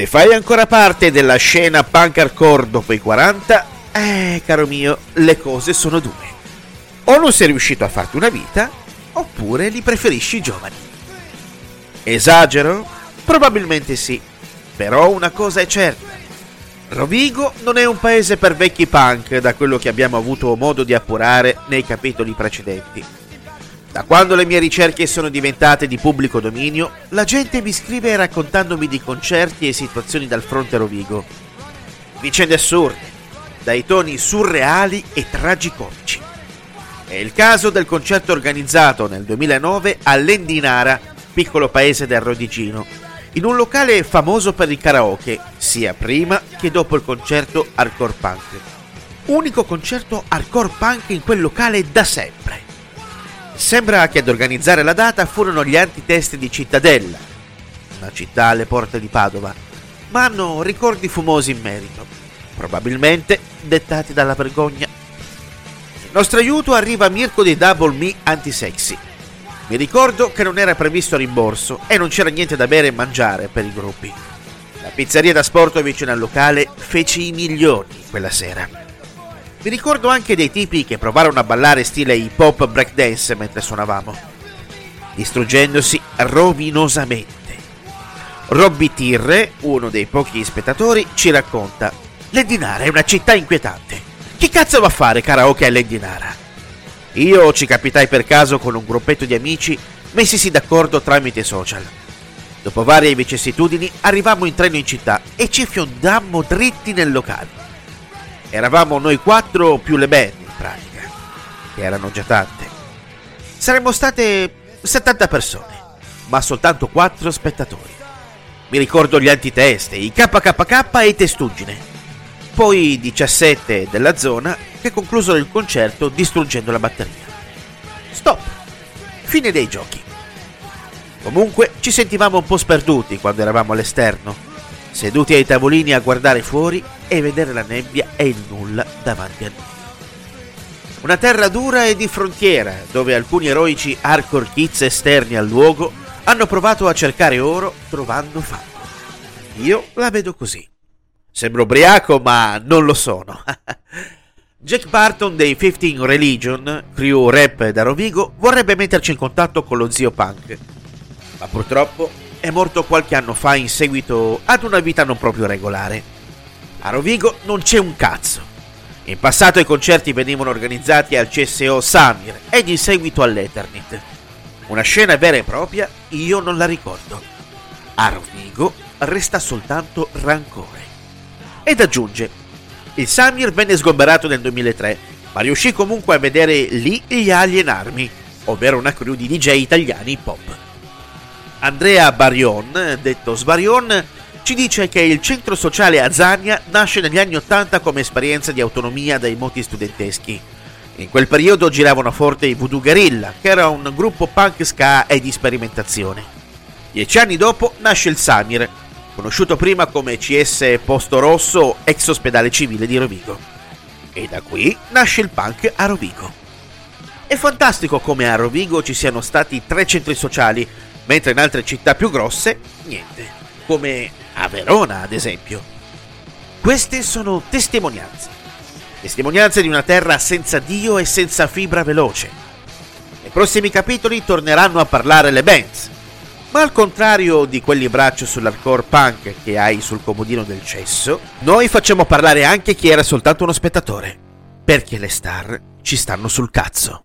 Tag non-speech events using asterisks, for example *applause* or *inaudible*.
Se fai ancora parte della scena punk hardcore dopo i 40, eh, caro mio, le cose sono due. O non sei riuscito a farti una vita, oppure li preferisci giovani. Esagero? Probabilmente sì, però una cosa è certa. Rovigo non è un paese per vecchi punk, da quello che abbiamo avuto modo di appurare nei capitoli precedenti. Da quando le mie ricerche sono diventate di pubblico dominio, la gente mi scrive raccontandomi di concerti e situazioni dal fronte Rovigo. Vicende assurde, dai toni surreali e tragicomici. È il caso del concerto organizzato nel 2009 a Lendinara, piccolo paese del Rodigino, in un locale famoso per il karaoke, sia prima che dopo il concerto hardcore punk. Unico concerto hardcore punk in quel locale da sempre. Sembra che ad organizzare la data furono gli antitesti di Cittadella, una città alle porte di Padova, ma hanno ricordi fumosi in merito, probabilmente dettati dalla vergogna. Il nostro aiuto arriva Mirko di Double Me Antisexy. Mi ricordo che non era previsto rimborso e non c'era niente da bere e mangiare per i gruppi. La pizzeria da sport vicino al locale fece i milioni quella sera. Mi ricordo anche dei tipi che provarono a ballare stile hip hop breakdance mentre suonavamo, distruggendosi rovinosamente. Robby Tirre, uno dei pochi spettatori, ci racconta: Lendinara è una città inquietante. Chi cazzo va a fare karaoke a Lendinara? Io ci capitai per caso con un gruppetto di amici messisi d'accordo tramite social. Dopo varie vicissitudini arrivammo in treno in città e ci fiondammo dritti nel locale. Eravamo noi quattro più le band in pratica, che erano già tante. Saremmo state 70 persone, ma soltanto 4 spettatori. Mi ricordo gli antiteste, i KKK e i testuggine. Poi 17 della zona che conclusero il concerto distruggendo la batteria. Stop. Fine dei giochi. Comunque ci sentivamo un po' sperduti quando eravamo all'esterno seduti ai tavolini a guardare fuori e vedere la nebbia e il nulla davanti a noi. Una terra dura e di frontiera, dove alcuni eroici hardcore kids esterni al luogo hanno provato a cercare oro trovando fango. Io la vedo così. Sembro ubriaco, ma non lo sono. *laughs* Jack Barton dei 15 Religion, crew rap da Rovigo, vorrebbe metterci in contatto con lo zio punk, ma purtroppo è morto qualche anno fa in seguito ad una vita non proprio regolare. A Rovigo non c'è un cazzo. In passato i concerti venivano organizzati al CSO Samir ed in seguito all'Eternit. Una scena vera e propria io non la ricordo. A Rovigo resta soltanto rancore. Ed aggiunge, il Samir venne sgomberato nel 2003, ma riuscì comunque a vedere lì gli Alien Army, ovvero una crew di DJ italiani pop. Andrea Barion, detto Sbarion, ci dice che il centro sociale Azania nasce negli anni Ottanta come esperienza di autonomia dai moti studenteschi. In quel periodo giravano forte i Voodoo Guerrilla, che era un gruppo punk ska e di sperimentazione. Dieci anni dopo nasce il Samir, conosciuto prima come CS Posto Rosso, ex ospedale civile di Rovigo. E da qui nasce il punk a Rovigo. È fantastico come a Rovigo ci siano stati tre centri sociali mentre in altre città più grosse niente, come a Verona ad esempio. Queste sono testimonianze, testimonianze di una terra senza Dio e senza fibra veloce. Nei prossimi capitoli torneranno a parlare le bands, ma al contrario di quelli braccio sull'hardcore punk che hai sul comodino del cesso, noi facciamo parlare anche chi era soltanto uno spettatore, perché le star ci stanno sul cazzo.